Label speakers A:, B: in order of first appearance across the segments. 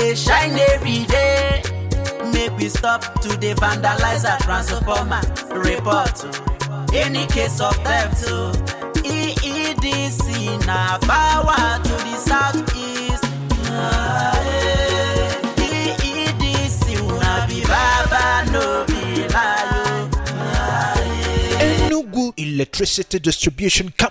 A: dey shine every day. Make we stop to dey vandalize our transformer. Report oh. any case of theft oh. EEDC now power to the southeast. EEDC be baba no be.
B: Enugu Electricity Distribution Company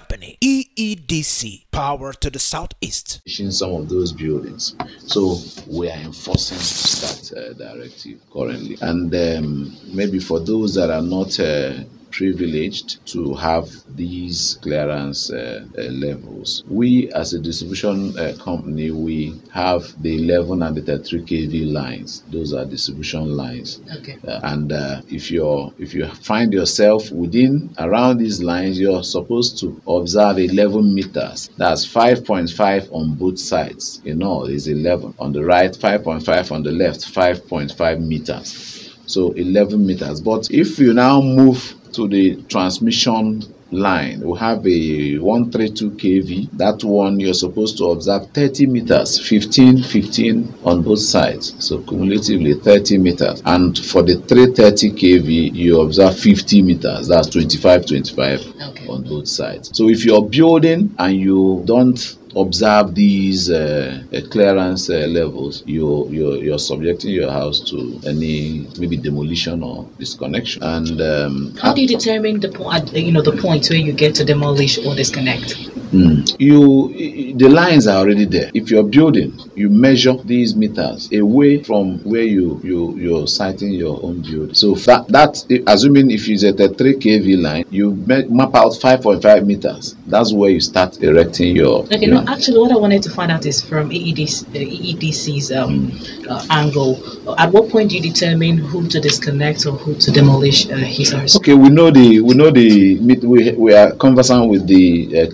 B: EEDC power to the southeast.
C: some of those buildings. So we are enforcing that uh, directive currently. And um, maybe for those that are not uh, privileged to have these clearance uh, uh, levels, we as a distribution uh, company, we have the 11 and the 33 kV lines. Those are distribution lines.
D: Okay.
C: Uh, and uh, if you're if you find yourself within around these lines you're supposed to observe 11 meters that's 5.5 on both sides in all is 11 on the right 5.5 on the left 5.5 meters so 11 meters but if you now move to the transmission line. We have a 132 kv that one you're supposed to observe 30 meters 15 15 on both sides. So cumulatively 30 meters. And for the 330 kv you observe 50 meters. That's 25 25
D: Okay.
C: on both sides. So if you're building and you don't observe these uh, uh, clearance uh, levels you're, you're you're subjecting your house to any maybe demolition or disconnection and um,
D: How do you determine the point? You know, the point where you get to demolish or disconnect.
C: Mm. You, the lines are already there. If you're building, you measure these meters away from where you you you're siting your own building. So that that assuming if it's at a 3 kV line, you map out 5.5 meters. That's where you start erecting your.
D: Okay,
C: your-
D: no, actually, what I wanted to find out is from EEDC, uh, EEDC's um, uh, angle. At what point do you determine who to disconnect or who to demolish uh, his?
C: Okay, we know the we know the we we are conversant with the uh,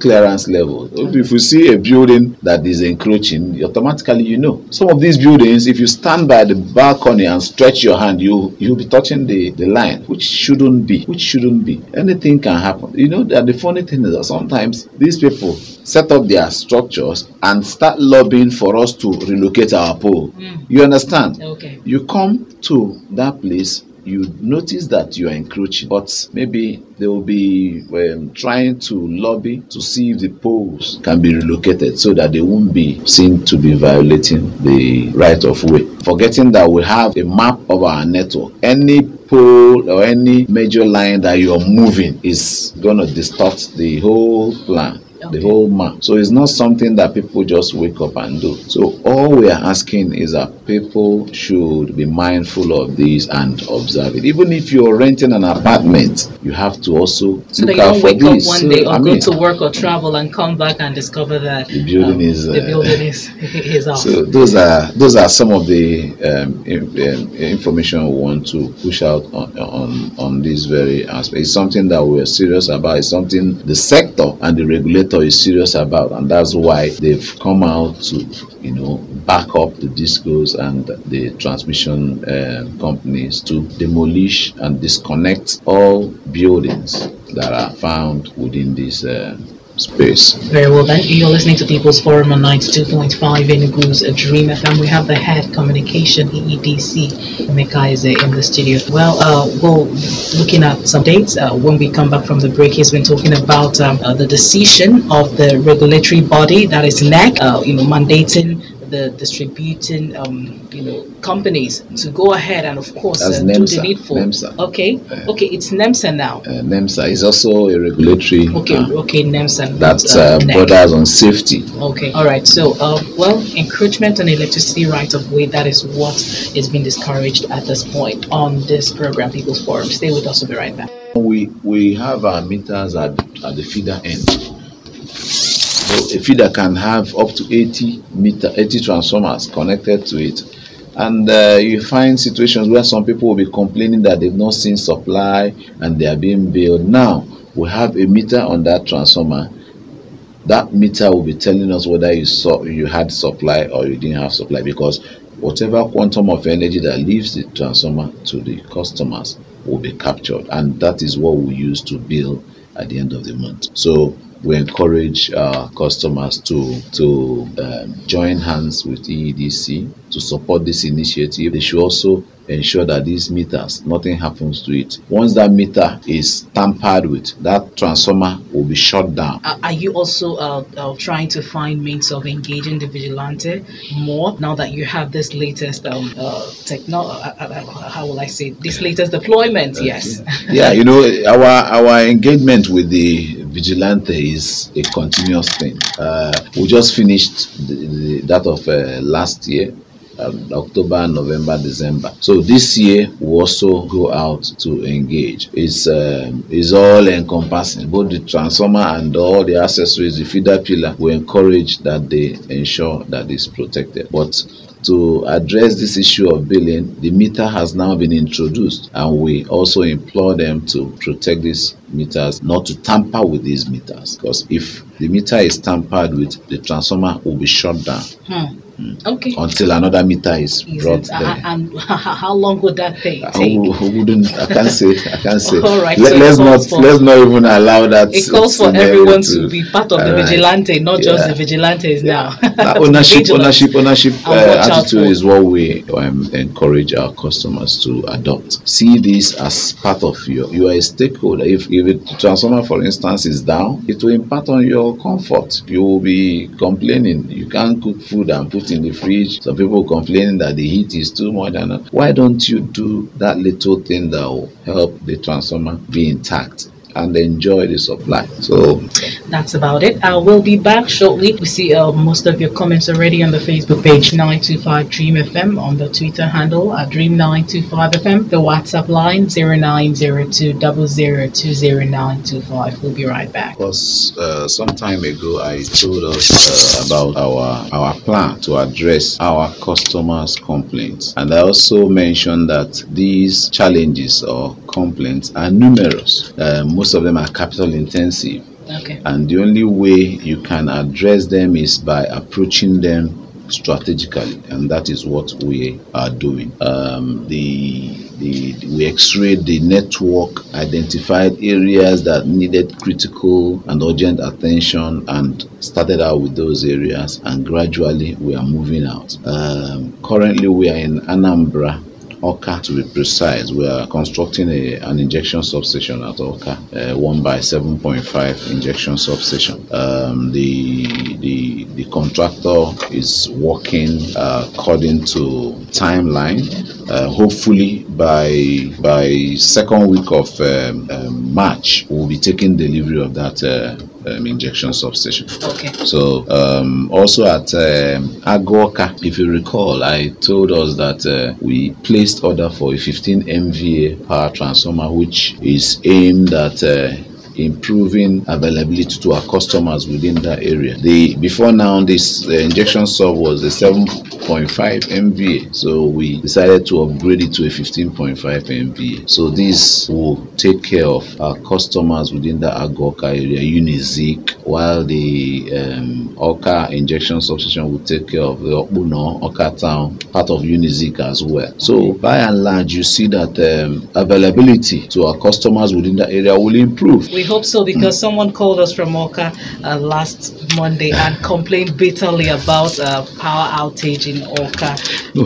C: clearance level. If you see a building that is encroaching, automatically you know. Some of these buildings, if you stand by the balcony and stretch your hand, you you'll be touching the the line, which shouldn't be. Which shouldn't be. Anything can happen. You know that the funny thing is that sometimes these people set up their structures and start lobbying for us to relocate our pole. Hmm. You understand?
D: Okay.
C: You come to that place, you notice that you are encroaching, but maybe they will be um, trying to lobby to see if the poles can be relocated so that they won't be seen to be violating the right of way. Forgetting that we have a map of our network. Any pole or any major line that you're moving is going to distort the whole plan the whole map. So it's not something that people just wake up and do. So all we are asking is that people should be mindful of this and observe it. Even if you're renting an apartment, you have to also
D: So
C: look out for
D: wake up
C: this.
D: one
C: So,
D: day or
C: I
D: go
C: mean,
D: to work or travel and come back and discover that
C: The building is,
D: the
C: uh,
D: building is is off.
C: So those are those are some of the um, um, information we want to push out on, on on this very aspect. It's something that we're serious about. It's something the sector and the regulator is serious about, and that's why they've come out to you know back up the discos and the transmission um companies to demolish and disconnect all buildings that are found within this uh, space.
D: Very well then. You're listening to People's Forum on 92.5 Enugu's a Dream FM. We have the head communication EEDC, uh, in the studio. As well, uh, well, looking at some dates, uh, when we come back from the break, he's been talking about um, uh, the decision of the regulatory body, that is NEC, uh, you know, mandating the distributing, um, you know, companies to go ahead and, of course, uh, do the needful.
C: NEMSA.
D: Okay, okay, it's NEMSA now.
C: Uh, NEMSA is also a regulatory
D: Okay,
C: uh,
D: okay, NEMSA.
C: that
D: not,
C: uh, borders on safety.
D: Okay, all right. So, uh, well, encroachment on electricity right of way, that is what is being discouraged at this point on this program, People's Forum. Stay with us, we'll be right back.
C: We we have our meters at, at the feeder end. A feeder can have up to 80 meter 80 transformers connected to it. And uh, you find situations where some people will be complaining that they've not seen supply and they are being billed. Now we have a meter on that transformer that meter will be telling us whether you saw you had supply or you didn't have supply because whatever quantum of energy that leaves the transformer to the customers will be captured and that is what we use to bill at the end of the month so we encourage our customers to to um, join hands with EEDC to support this initiative. They should also ensure that these meters nothing happens to it. Once that meter is tampered with, that transformer will be shut down.
D: Are are you also uh, uh, trying to find means of engaging the vigilante more now that you have this latest um, uh, techno? Uh, uh, uh, how will I say this latest deployment? Yes.
C: yeah, you know, our our engagement with the vigilante is a continuous thing. Uh, we just finished the, the, that of uh, last year. Um, October, November, December. So this year we also go out to engage. It's um, it's all encompassing, both the transformer and all the accessories, the feeder pillar. We encourage that they ensure that it's protected. But to address this issue of billing, the meter has now been introduced, and we also implore them to protect these meters, not to tamper with these meters. Because if the meter is tampered with, the transformer will be shut down
D: Hmm. Okay.
C: until another meter is
D: Is
C: brought
D: it, uh, and how long would that take?
C: I wouldn't. I can't say. I can't say.
D: All right,
C: Let,
D: so
C: us not.
D: for-
C: let's not even allow that.
D: It calls for everyone to, be part of the
C: Alright.
D: vigilante, not just
C: Yeah.
D: the vigilantes now.
C: That
D: To be
C: ownership, ownership, ownership uh, attitude is what we um, encourage our customers to adopt. See this as part of your. You are a stakeholder. If if a transformer, for instance, is down, it will impact on your comfort. You will be complaining. You can't cook food and put in the fridge. Some people complaining that the heat is too much. And why don't you do that little thing that will help the transformer be intact? And enjoy the supply. So
D: That's about it. I will be back shortly. We see uh, most of your comments already on the Facebook page 925 Dream FM, on the Twitter handle at Dream 925 FM, the WhatsApp line 0902 0020 We'll be right back.
C: Because uh, some time ago, I told us uh, about our our plan to address our customers' complaints, and I also mentioned that these challenges or complaints are numerous. Uh, most of them are capital intensive,
D: Okay.
C: and the only way you can address them is by approaching them strategically, and that is what we are doing. Um, the the, we x-rayed the network, identified areas that needed critical and urgent attention, and started out with those areas. And gradually, we are moving out. Um, currently, we are in Anambra. Awka to be precise, we are constructing a, an injection substation at Awka, uh, one by 7.5 injection substation. Um, the, the the contractor is working uh, according to timeline. Uh, hopefully by by second week of um, um, March, we'll be taking delivery of that uh, um, injection substation.
D: Okay.
C: So um, also at um, Agu-Awka, if you recall, I told us that uh, we placed order for a 15 MVA power transformer, which is aimed at uh, improving availability to our customers within that area. The before now, this uh, injection sub was a 7.5 MVA, so we decided to upgrade it to a 15.5 MVA. So this will take care of our customers within the Agu-Awka area, Unizik, while the um, Awka injection substation will take care of the Okpuno, Awka town, part of Unizik as well. So by and large, you see that um, availability to our customers within the area will improve.
D: We hope so because someone called us from Awka uh, last Monday and complained bitterly about uh, power outage in Awka.
C: No,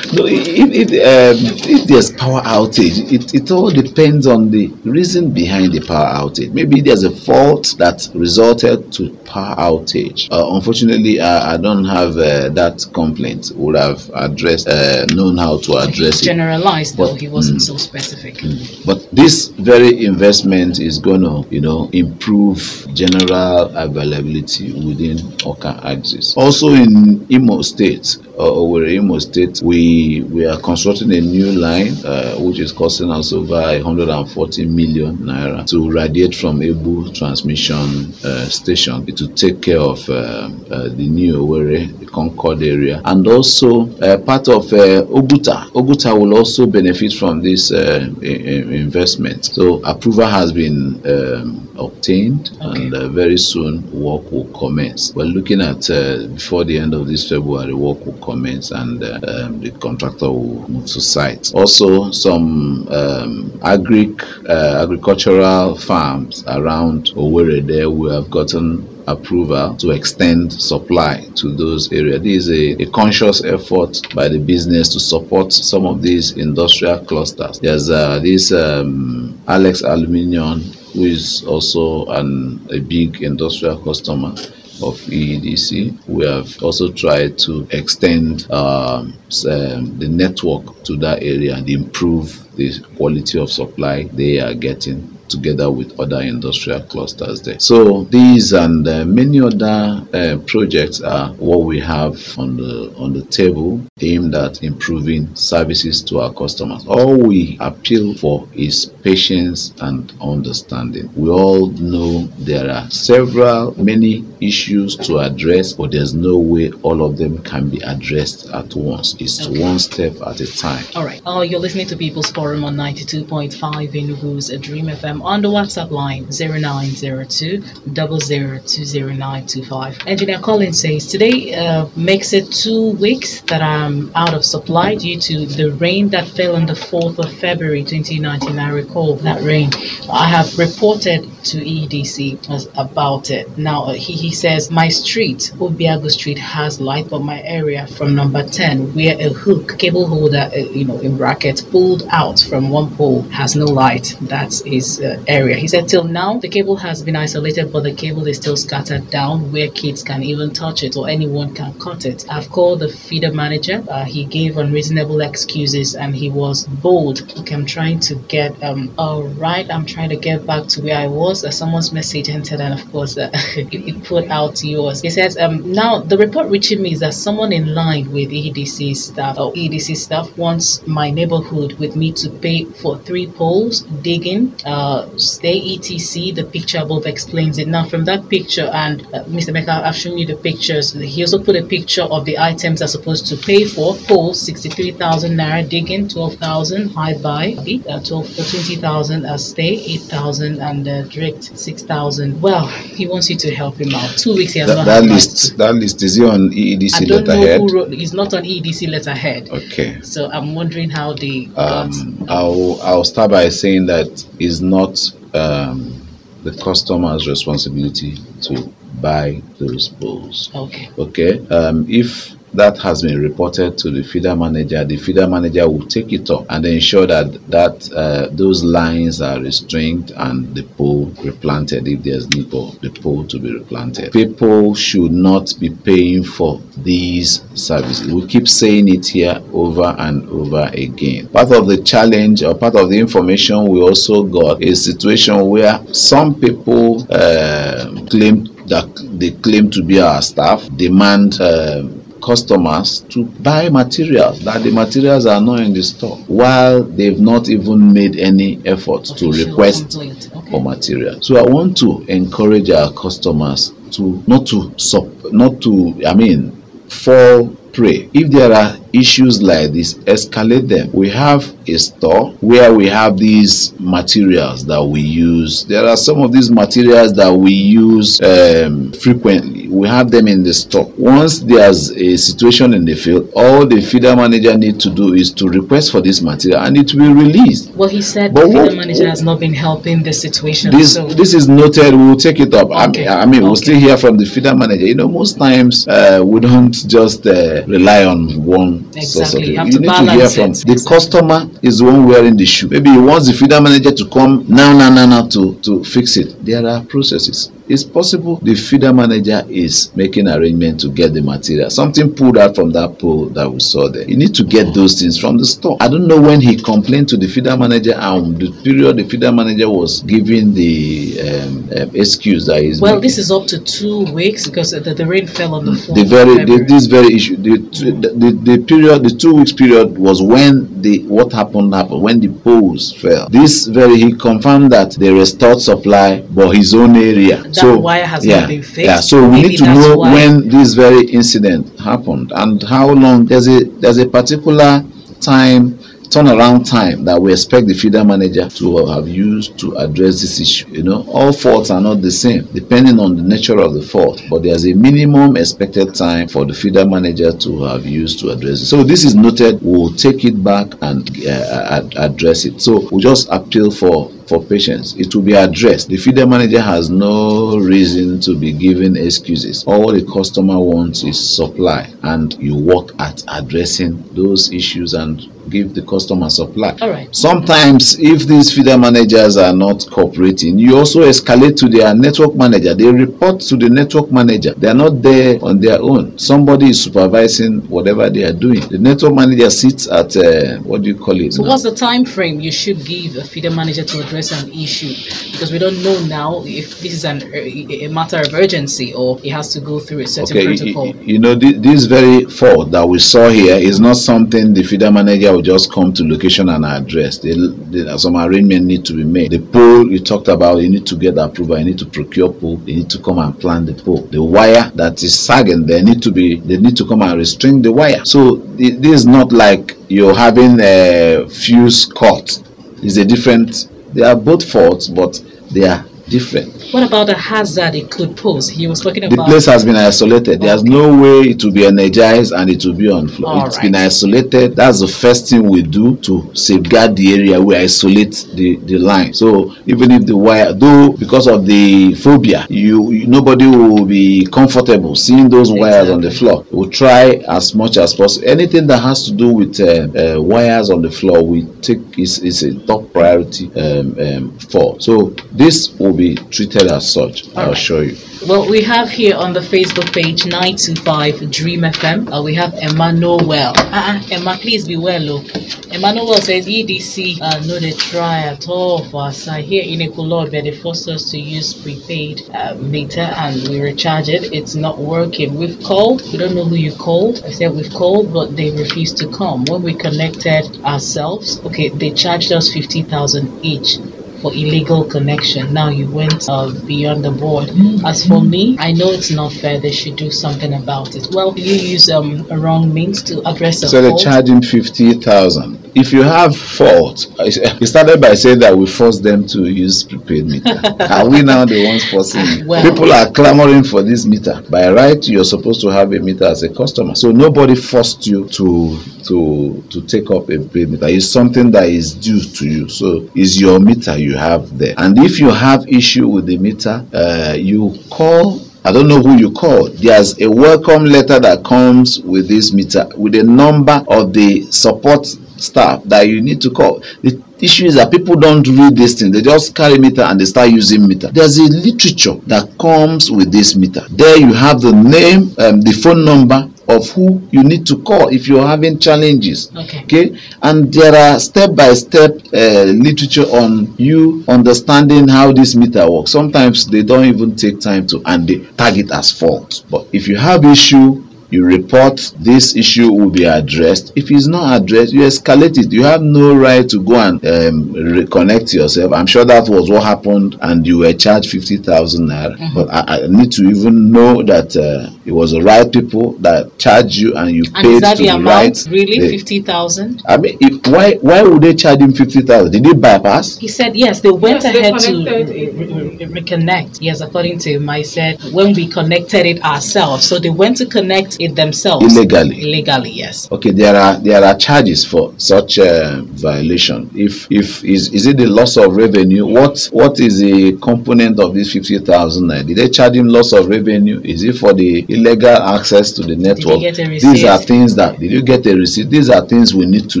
C: no if, if, um, if there's power outage, it, it all depends on the reason behind the power outage. Maybe there's a fault that resulted to power outage. Uh, unfortunately, I, I don't have uh, that complaint. Would have addressed, uh, known how to address it.
D: Generalized though, he wasn't
C: mm.
D: so specific.
C: But this very investment is going to, you know, improve general availability within Awka axis. Also in Imo State, uh, Owerri, Imo State, we we are constructing a new line uh, which is costing us over 140 million naira to radiate from Egbu transmission uh, station to take care of uh, uh, the new Owerri, Concord area, and also uh, part of uh, Oguta. Oguta will also benefit from this uh, investment. So approval has been um, obtained, and uh, very soon work will commence. We're looking at uh, before the end of this February, work will commence, and uh, um, the contractor will move to site. Also, some um, uh, agricultural farms around Owerri there we have gotten approval to extend supply to those areas. This is a, a, conscious effort by the business to support some of these industrial clusters. There's uh, this um, Alex Aluminium, who is also an, a big industrial customer of EEDC. We have also tried to extend um, um, the network to that area and improve the quality of supply they are getting together with other industrial clusters there. So these and uh, many other uh, projects are what we have on the on the table aimed at improving services to our customers. All we appeal for is patience and understanding. We all know there are several many issues to address, but there's no way all of them can be addressed at once. It's
D: Okay.
C: one step at a time.
D: All right. Oh, you're listening to People's Forum on 92.5 in Enugu's Dream FM on the WhatsApp line 0902 002095. Engineer Collins says today uh, makes it two weeks that I'm out of supply due to the rain that fell on the 4th of February 2019. I recall that rain. I have reported to EDC about it. Now uh, he, he says my street, Obiago Street, has light, but my area from number 10, where a hook cable holder, uh, you know, in brackets, pulled out from one pole, has no light. That's his uh, area. He said till now the cable has been isolated, but the cable is still scattered down where kids can even touch it or anyone can cut it. I've called the feeder manager. Uh, he gave unreasonable excuses and he was bold. Okay, I'm trying to get um. All right, I'm trying to get back to where I was. Uh, someone's message entered, and of course, uh, it, it put out yours. He says, um, now the report reaching me is that someone in line with EDC staff or EDC staff wants my neighborhood with me to pay for three poles digging, uh, stay etc. The picture above explains it. Now, from that picture, and uh, Mr. Becker, I've shown you the pictures. He also put a picture of the items are supposed to pay for. Poles, sixty-three thousand naira digging, twelve thousand high buy, uh, twelve uh, twenty thousand uh, stay, eight thousand and uh, direct six thousand. Well, he wants you to help him out. Two weeks he has
C: That,
D: not
C: that list, that list is it on E
D: I
C: EEDC
D: don't know who wrote. It's not on EDC letterhead.
C: Okay.
D: So I'm wondering how they.
C: Um, I'll I'll start by saying that it's not um, the customer's responsibility to buy those poles.
D: okay.
C: Okay. Um, if that has been reported to the feeder manager, the feeder manager will take it up and ensure that that uh, those lines are restrained and the pole replanted if there's need for the pole to be replanted. People should not be paying for these services. We keep saying it here over and over again. Part of the challenge or part of the information we also got is a situation where some people um claim that they claim to be our staff demand um, customers to buy materials that the materials are not in the store while they've not even made any effort to request.
D: Okay.
C: for material. So I want to encourage our customers to not to sup, not to I mean fall prey. If there are issues like this, escalate them. We have a store where we have these materials that we use. There are some of these materials that we use um, frequently. We have them in the stock. Once there's a situation in the field, all the feeder manager need to do is to request for this material and it will be released.
D: Well, he said
C: But
D: the feeder
C: what-
D: manager has not been helping the situation.
C: this
D: so
C: this is noted we will take it up I,
D: Okay,
C: mean, I mean we'll still hear from the feeder manager you know most times uh, we don't just uh, rely on one
D: Exactly, you have
C: you
D: to
C: need to hear from
D: it.
C: the customer is the one wearing the shoe. Maybe he wants the feeder manager to come now now now now to to fix it. There are processes. It's possible the feeder manager is making arrangement to get the material. Something pulled out from that pole that we saw there. You need to get those things from the store. I don't know when he complained to the feeder manager and the period the feeder manager was giving the um, um, excuse that is
D: well, this is up to two weeks because the, the rain fell on the fourth.
C: the very the, this very issue the, the the the period the two weeks period was when the what happened happened when the poles fell. This very he confirmed that they restored supply but his own area.
D: That
C: so
D: wire has
C: yeah
D: not been fixed.
C: yeah. So we
D: Maybe
C: need to know
D: why-
C: when this very incident happened and how long there's a there's a particular time turnaround time that we expect the feeder manager to have used to address this issue. You know, all faults are not the same depending on the nature of the fault, but there's a minimum expected time for the feeder manager to have used to address it. So this is noted. We'll take it back and uh, address it. So we just appeal for for patients. It will be addressed. The feeder manager has no reason to be giving excuses. All the customer wants is supply, and you work at addressing those issues and give the customer supply.
D: All right.
C: Sometimes, if these feeder managers are not cooperating, you also escalate to their network manager. They report to the network manager. They are not there on their own. Somebody is supervising whatever they are doing. The network manager sits at uh, what do you call it?
D: So
C: now?
D: what's the time frame you should give a feeder manager to address an issue? Because we don't know now if this is an a matter of urgency or it has to go through a certain
C: Okay,
D: protocol.
C: you, you know, thi- this very fault that we saw here is not something the feeder manager will just come to location and address. They, they, some arrangement need to be made. The pole you talked about, you need to get approval. You need to procure pole. They need to come and plant the pole. The wire that is sagging, they need to be. They need to come and restrain the wire. So thi- this is not like you're having a fuse cut. It's a different. They are both faults, but they are different.
D: What about the hazard it could pose? He was talking about.
C: The place has been isolated. There's no way it will be energized and it will be on floor.
D: All
C: It's
D: right.
C: been isolated. That's the first thing we do to safeguard the area. We isolate the, the line. So even if the wire, though because of the phobia, you, you- nobody will be comfortable seeing those wires on the floor. We'll try as much as possible. Anything that has to do with uh, uh, wires on the floor, we take is is a top priority um, um, for. So this will be treated as such. I'll
D: right.
C: show you.
D: Well, we have here on the Facebook page 925 Dream FM. Uh, we have Emmanuel. Uh-uh, Emma, please be well. Oh. Emmanuel says EDC uh, no they try at all for us. Uh, here in Ecuador, they forced us to use prepaid uh, meter and we recharge it. It's not working. We've called. We don't know who you called. I said we've called, but they refused to come. When we connected ourselves, okay, they charged us 50,000 each for illegal connection. Now you went uh, beyond the board. As for me, I know it's not fair. They should do something about it. Well, you use um, a wrong means to address a
C: So they're
D: fault.
C: charging fifty thousand. If you have fault, I s- he started by saying that we force them to use prepaid meter. are we now the ones forcing?
D: Well-
C: People are clamoring for this meter. By right, you're supposed to have a meter as a customer. So nobody forced you to to to take up a prepaid meter. It's something that is due to you. So it's your meter you have there. And if you have issue with the meter, uh, you call I don't know who you call. There's a welcome letter that comes with this meter with a number of the support staff that you need to call. The issue is that people don't read this thing. They just carry meter and they start using meter. There's a literature that comes with this meter. There you have the name, um, the phone number of who you need to call if you're having challenges.
D: Okay.
C: okay? And there are step by step uh, literature on you understanding how this meter works. Sometimes they don't even take time to and they tag it as fault. But if you have issue you report this issue will be addressed if it's not addressed you escalate it you have no right to go and um, reconnect yourself i'm sure that was what happened and you were charged 50000 naira but I, I need to even know that uh, it was the right people that charged you and you
D: and
C: paid
D: is that
C: to
D: the
C: the
D: amount?
C: right
D: really?
C: the-
D: 50,000?
C: I mean, if, why why would they charge him fifty thousand? Did he bypass?
D: He said yes, they went
E: Yes, they
D: ahead to re- re- re- reconnect. Yes, according to him, I said when we connected it ourselves. So they went to connect it themselves.
C: Illegally.
D: Illegally, yes.
C: Okay, there are there are charges for such uh, violation. If if is is it the loss of revenue? What what is the component of this fifty thousand? Did they charge him loss of revenue? Is it for the illegal access to the network?
D: get a
C: These are things that did you get a receipt? These are things we need to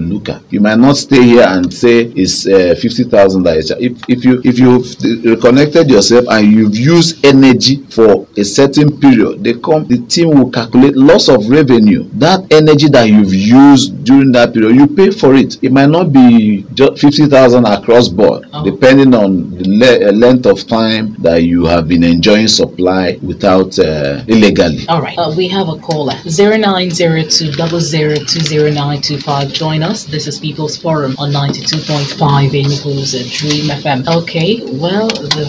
C: look at. You might not stay here and say it's uh, fifty thousand dollars. If if you if you've reconnected yourself and you've used energy for a certain period, they come the team will calculate loss of revenue. That energy that you've used during that period, you pay for it. It might not be just fifty thousand across board,
D: Oh.
C: depending on the le- uh, length of time that you have been enjoying supply without uh, illegally.
D: All right. Uh, we have a caller. 0902 00200925. Join us. This is People's Forum on 92.5 in Enugu's Dream FM. Okay. Well, the,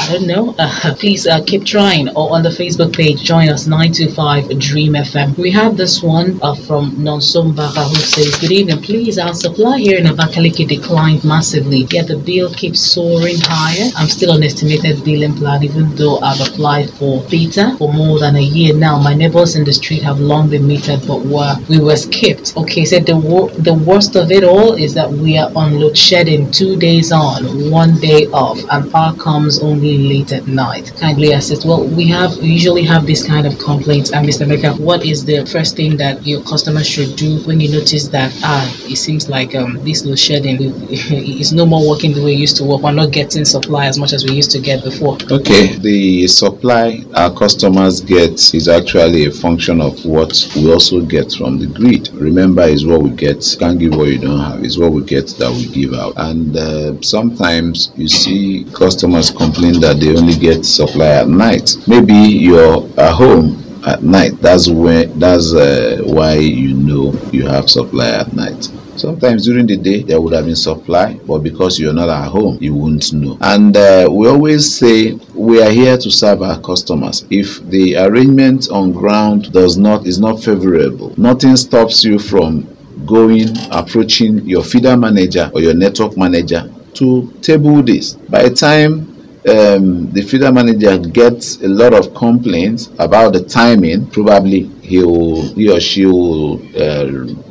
D: I don't know. Uh, please uh, keep trying. Or on the Facebook page, join us 925 Dream FM. We have this one uh, from Nonsumbaka who says, Good evening, please. Our supply here in Abakaliki declined massively, yet the bill keeps soaring higher. I'm still on estimated billing plan, even though I've applied for beta for more than a year now. My neighbors in the street have long been metered, but were, we were skipped. Okay, said the, wor- the worst of it all is that we are on load shedding two days on, one day off, and power comes only late at night. Kindly assist. Well, we have we usually have this kind of complaints. And Mr. Mecca, what is the first thing that your customer should do when you notice that ah, it seems like um this load shedding is no more working the way it used to work. We're not getting supply as much as we used to get before.
C: Okay, the supply our customers get is actually a function of what we also get from the grid. Remember, is what we get. Can't give what you don't have. Is what we get that we give out. And uh, sometimes you see customers complain that they only get supply at night. Maybe you're at home at night. That's when. That's uh, why you know you have supply at night. Sometimes during the day there would have been supply, but because you're not at home, you wouldn't know. And uh, we always say we are here to serve our customers. If the arrangement on ground does not is not favorable, nothing stops you from going approaching your feeder manager or your network manager to table this. By the time um, the feeder manager gets a lot of complaints about the timing, probably he will he or she will uh,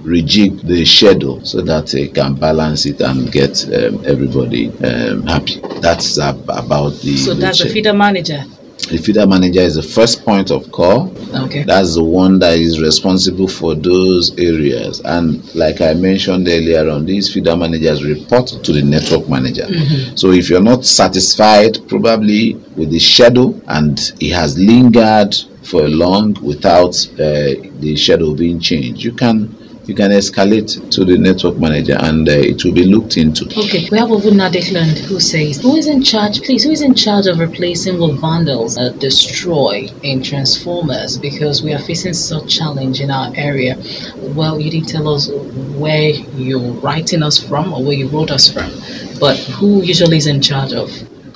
C: rejig the schedule so that he can balance it and get um, everybody um, happy. That's ab- about the.
D: So that's the feeder manager.
C: The feeder manager is the first point of call.
D: Okay.
C: That's the one that is responsible for those areas. And like I mentioned earlier on, these feeder managers report to the network manager. So if you're not satisfied, probably with the schedule, and it has lingered for a long without uh, the schedule being changed, you can you can escalate to the network manager, and uh, it will be looked into.
D: Okay, we have Obuna Declan who says, Who is in charge, please, who is in charge of replacing what vandals uh, destroy in transformers because we are facing such challenge in our area? Well, you didn't tell us where you're writing us from or where you wrote us from, but who usually is in charge of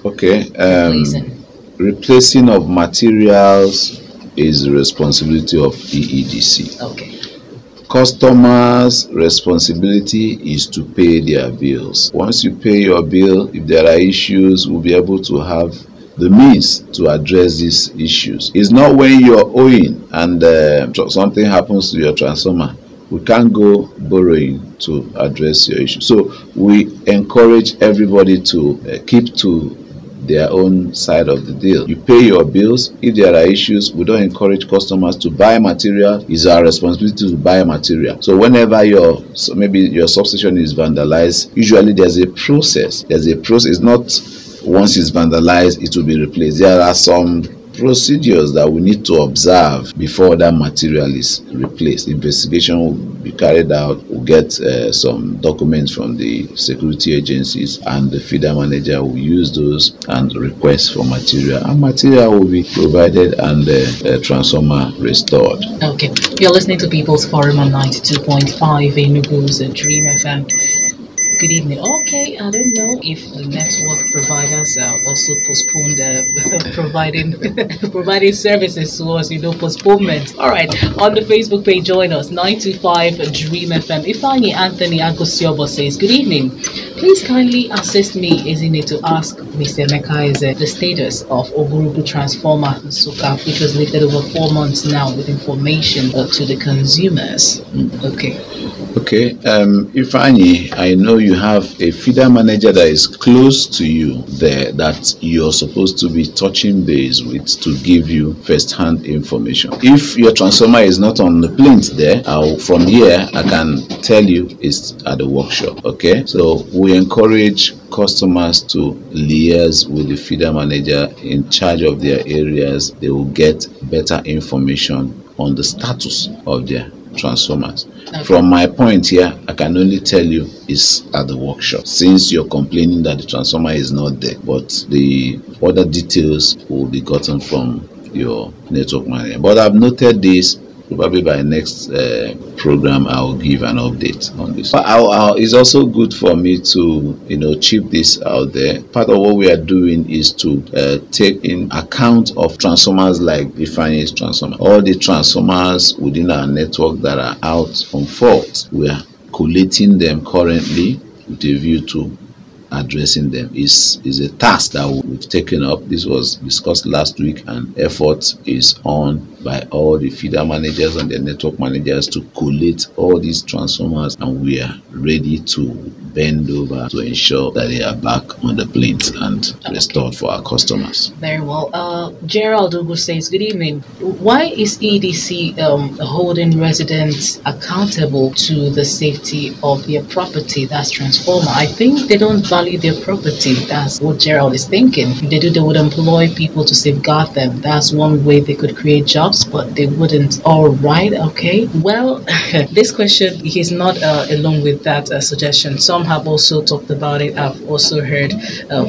C: Okay. Um,
D: replacing?
C: replacing of materials is the responsibility of EEDC.
D: Okay,
C: Customers' responsibility is to pay their bills. Once you pay your bill, if there are issues, we'll be able to have the means to address these issues. It's not when you're owing and uh, something happens to your transformer. We can't go borrowing to address your issue. So we encourage everybody to uh, keep to their own side of the deal. You pay your bills. If there are issues, we don't encourage customers to buy material. It's our responsibility to buy material. So whenever your so maybe your substation is vandalized, usually there's a process. There's a process. It's not once it's vandalized, it will be replaced. There are some procedures that we need to observe before that material is replaced. Investigation will be carried out. We'll get uh, some documents from the security agencies, and the feeder manager will use those and request for material. And material will be provided and the uh, transformer restored.
D: okay. You're listening to People's Forum on 92.5 in Enugu's Dream FM. Good evening. Okay, I don't know if the network providers are also postponed uh, providing providing services to us, you know, postponement. All right, on the Facebook page, join us 925 Dream FM. Ifeanyi Anthony Agosiobo says, Good evening. Please kindly assist me, isn't it, to ask Mr. Uh, the status of Ogurubu Transformer Suka, which was lifted over four months now with information uh, to the consumers. Okay.
C: Okay, um, Ifeanyi, I know you have a feeder manager that is close to you there that you're supposed to be touching base with to give you first-hand information. If your transformer is not on the plinth there, I'll, from here I can tell you it's at the workshop. Okay, so we encourage customers to liaise with the feeder manager in charge of their areas. They will get better information on the status of their transformers. From my point here, I can only tell you it's at the workshop. Since you're complaining that the transformer is not there, but the other details will be gotten from your network manager. But I've noted this probably by next uh, program I'll give an update on this. I'll, I'll, it's also good for me to you know chip this out there. Part of what we are doing is to uh, take in account of transformers like the finance transformer, all the transformers within our network that are out on fault. We are collating them currently with a view to addressing them is is a task that we've taken up. This was discussed last week and effort is on by all the feeder managers and the network managers to collate all these transformers and we are ready to bend over to ensure that they are back on the planes and restored for our customers
D: Very well. Uh, Gerald Ugu says, Good evening. Why is EDC um, holding residents accountable to the safety of their property? That's transformer. I think they don't value their property. That's what Gerald is thinking. If they do, they would employ people to safeguard them. That's one way they could create jobs, but they wouldn't. All right, okay. Well, this question, he's not uh, alone with that uh, suggestion. Some have also talked about it. I've also heard um,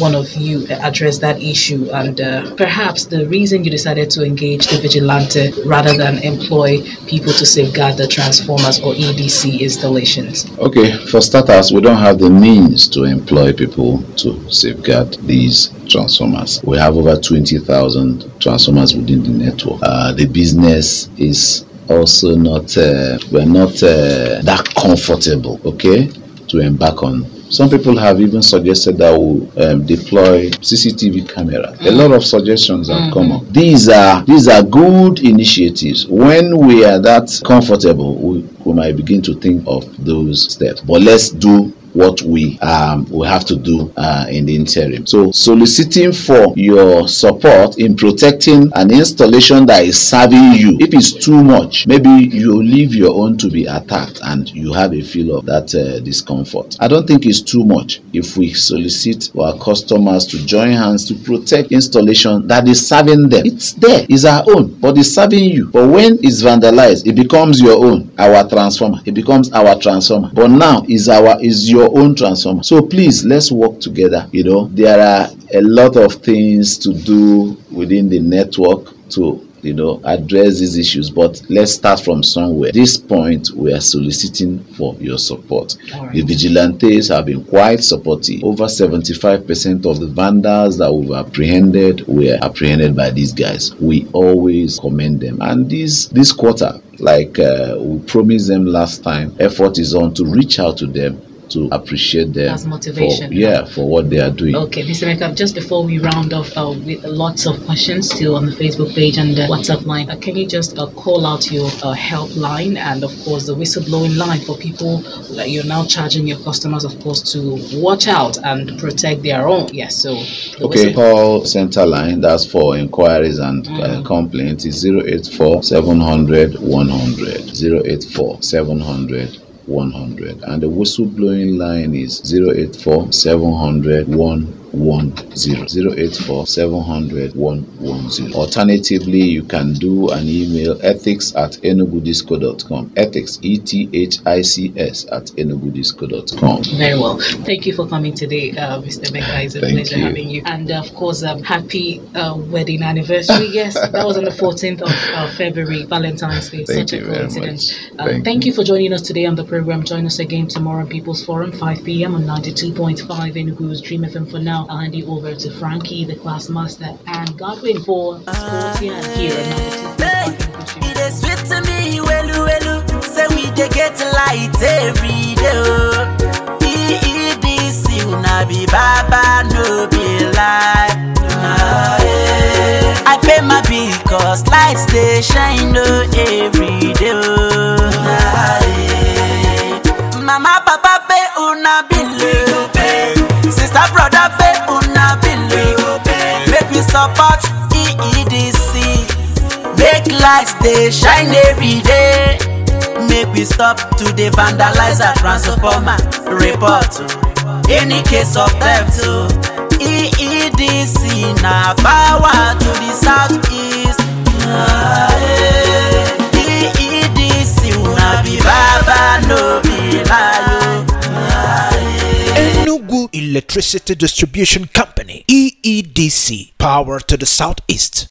D: one of you address that issue, and uh, perhaps the reason you decided to engage the vigilante rather than employ people to safeguard the transformers or EDC installations.
C: Okay, for starters, we don't have the means to employ people to safeguard these transformers. We have over 20,000 transformers within the network. Uh, the business is also not, uh, we're not uh, that comfortable, okay, to embark on. Some people have even suggested that we um, deploy CCTV camera. A lot of suggestions have come up. These are these are good initiatives. When we are that comfortable, we, we might begin to think of those steps. But let's do what we um we have to do uh, in the interim. So soliciting for your support in protecting an installation that is serving you. If it's too much, maybe you leave your own to be attacked and you have a feel of that uh, discomfort. I don't think it's too much if we solicit our customers to join hands to protect installation that is serving them. It's there, it's our own, but it's serving you. But when it's vandalized, it becomes your own, our transformer. It becomes our transformer. But now is our is your own transformer. So please let's work together. You know, there are a lot of things to do within the network to you know address these issues but let's start from somewhere this point we are soliciting for your support
D: Alright.
C: the vigilantes have been quite supportive over 75 percent of the vandals that we've apprehended were apprehended by these guys we always commend them and this this quarter like uh, we promised them last time effort is on to reach out to them to appreciate them
D: As motivation.
C: for, yeah for what they are doing
D: Okay, Mr. Mekab, just before we round off uh, with lots of questions still on the Facebook page and the WhatsApp line, uh, can you just uh, call out your uh, helpline and, of course, the whistleblowing line for people that you're now charging your customers, of course, to watch out and protect their own? Yes, so the
C: Okay, call center line. That's for inquiries and uh, complaints. Is 084 700 100. 084 700 100. And the whistleblowing line is 084 700 110. 084 700 110. Alternatively, you can do an email ethics at enugudisco.com. Ethics, E T H I C S, at enugudisco.com.
D: Very well. Thank you for coming today, uh, Mr. Becca. It's a
C: Thank
D: pleasure
C: you.
D: having you. And of course, um, happy uh, wedding anniversary. Yes, that was on the 14th of uh, February, Valentine's Day.
C: Thank
D: Such
C: you
D: a
C: very
D: coincidence.
C: much.
D: Uh,
C: Thank
D: thank you for joining us today on the program. Join us again tomorrow on People's Forum, 5 p.m. on 92.5 Enugu's Dream FM. For now, Hand you over to Frankie, the class master, and Godwin for sports here and here on 92.5
A: Hey,
D: Enugu's Dream
A: it is sweet to me, welu welu. Say we dey get light every day. Oh. EEDC una be baba, no be lie. Ah, yeah. I pay my bill cause lights dey shine oh, every day. Oh. Lights dey shine every day. Make we stop to dey vandalize our transformer. Report o. any case of theft oh. o. EEDC power to the southeast. EEDC be baba no be lie o.
B: Enugu Electricity Distribution Company, EEDC, power to the southeast.